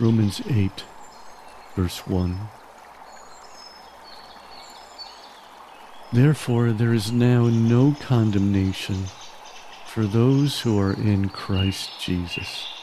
Romans 8, verse 1. Therefore, there is now no condemnation for those who are in Christ Jesus.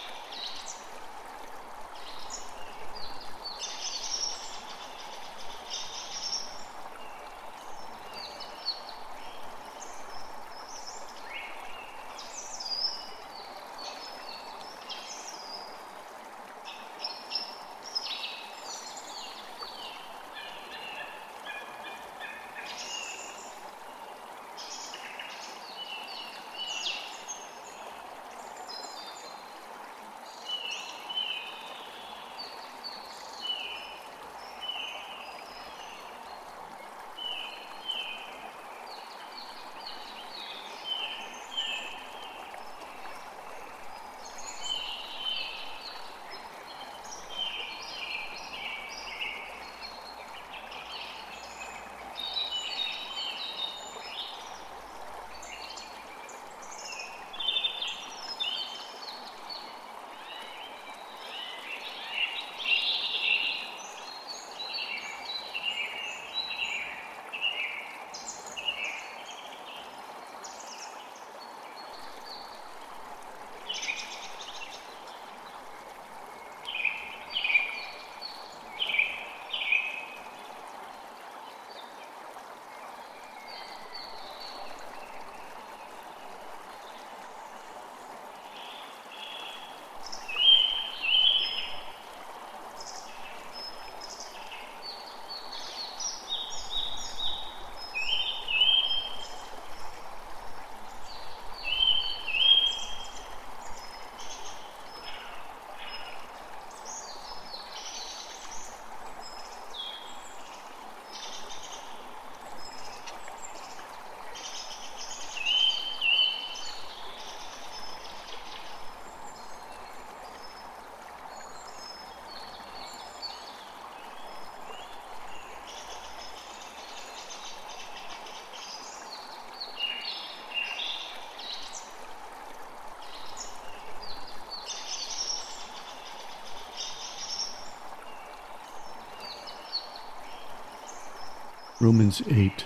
Romans 8,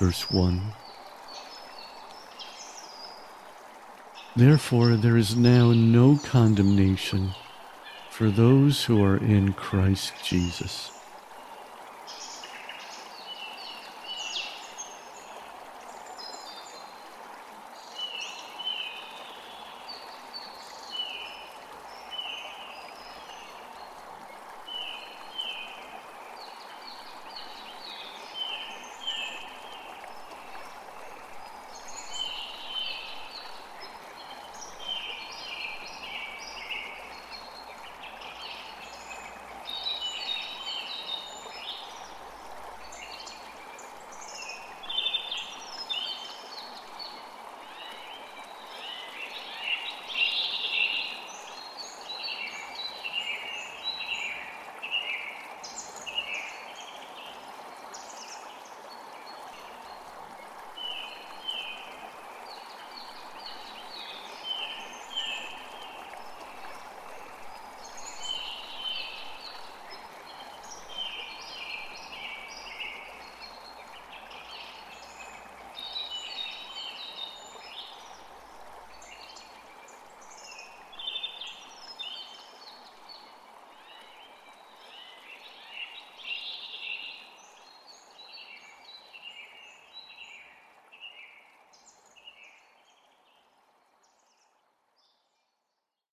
verse 1. Therefore, there is now no condemnation for those who are in Christ Jesus.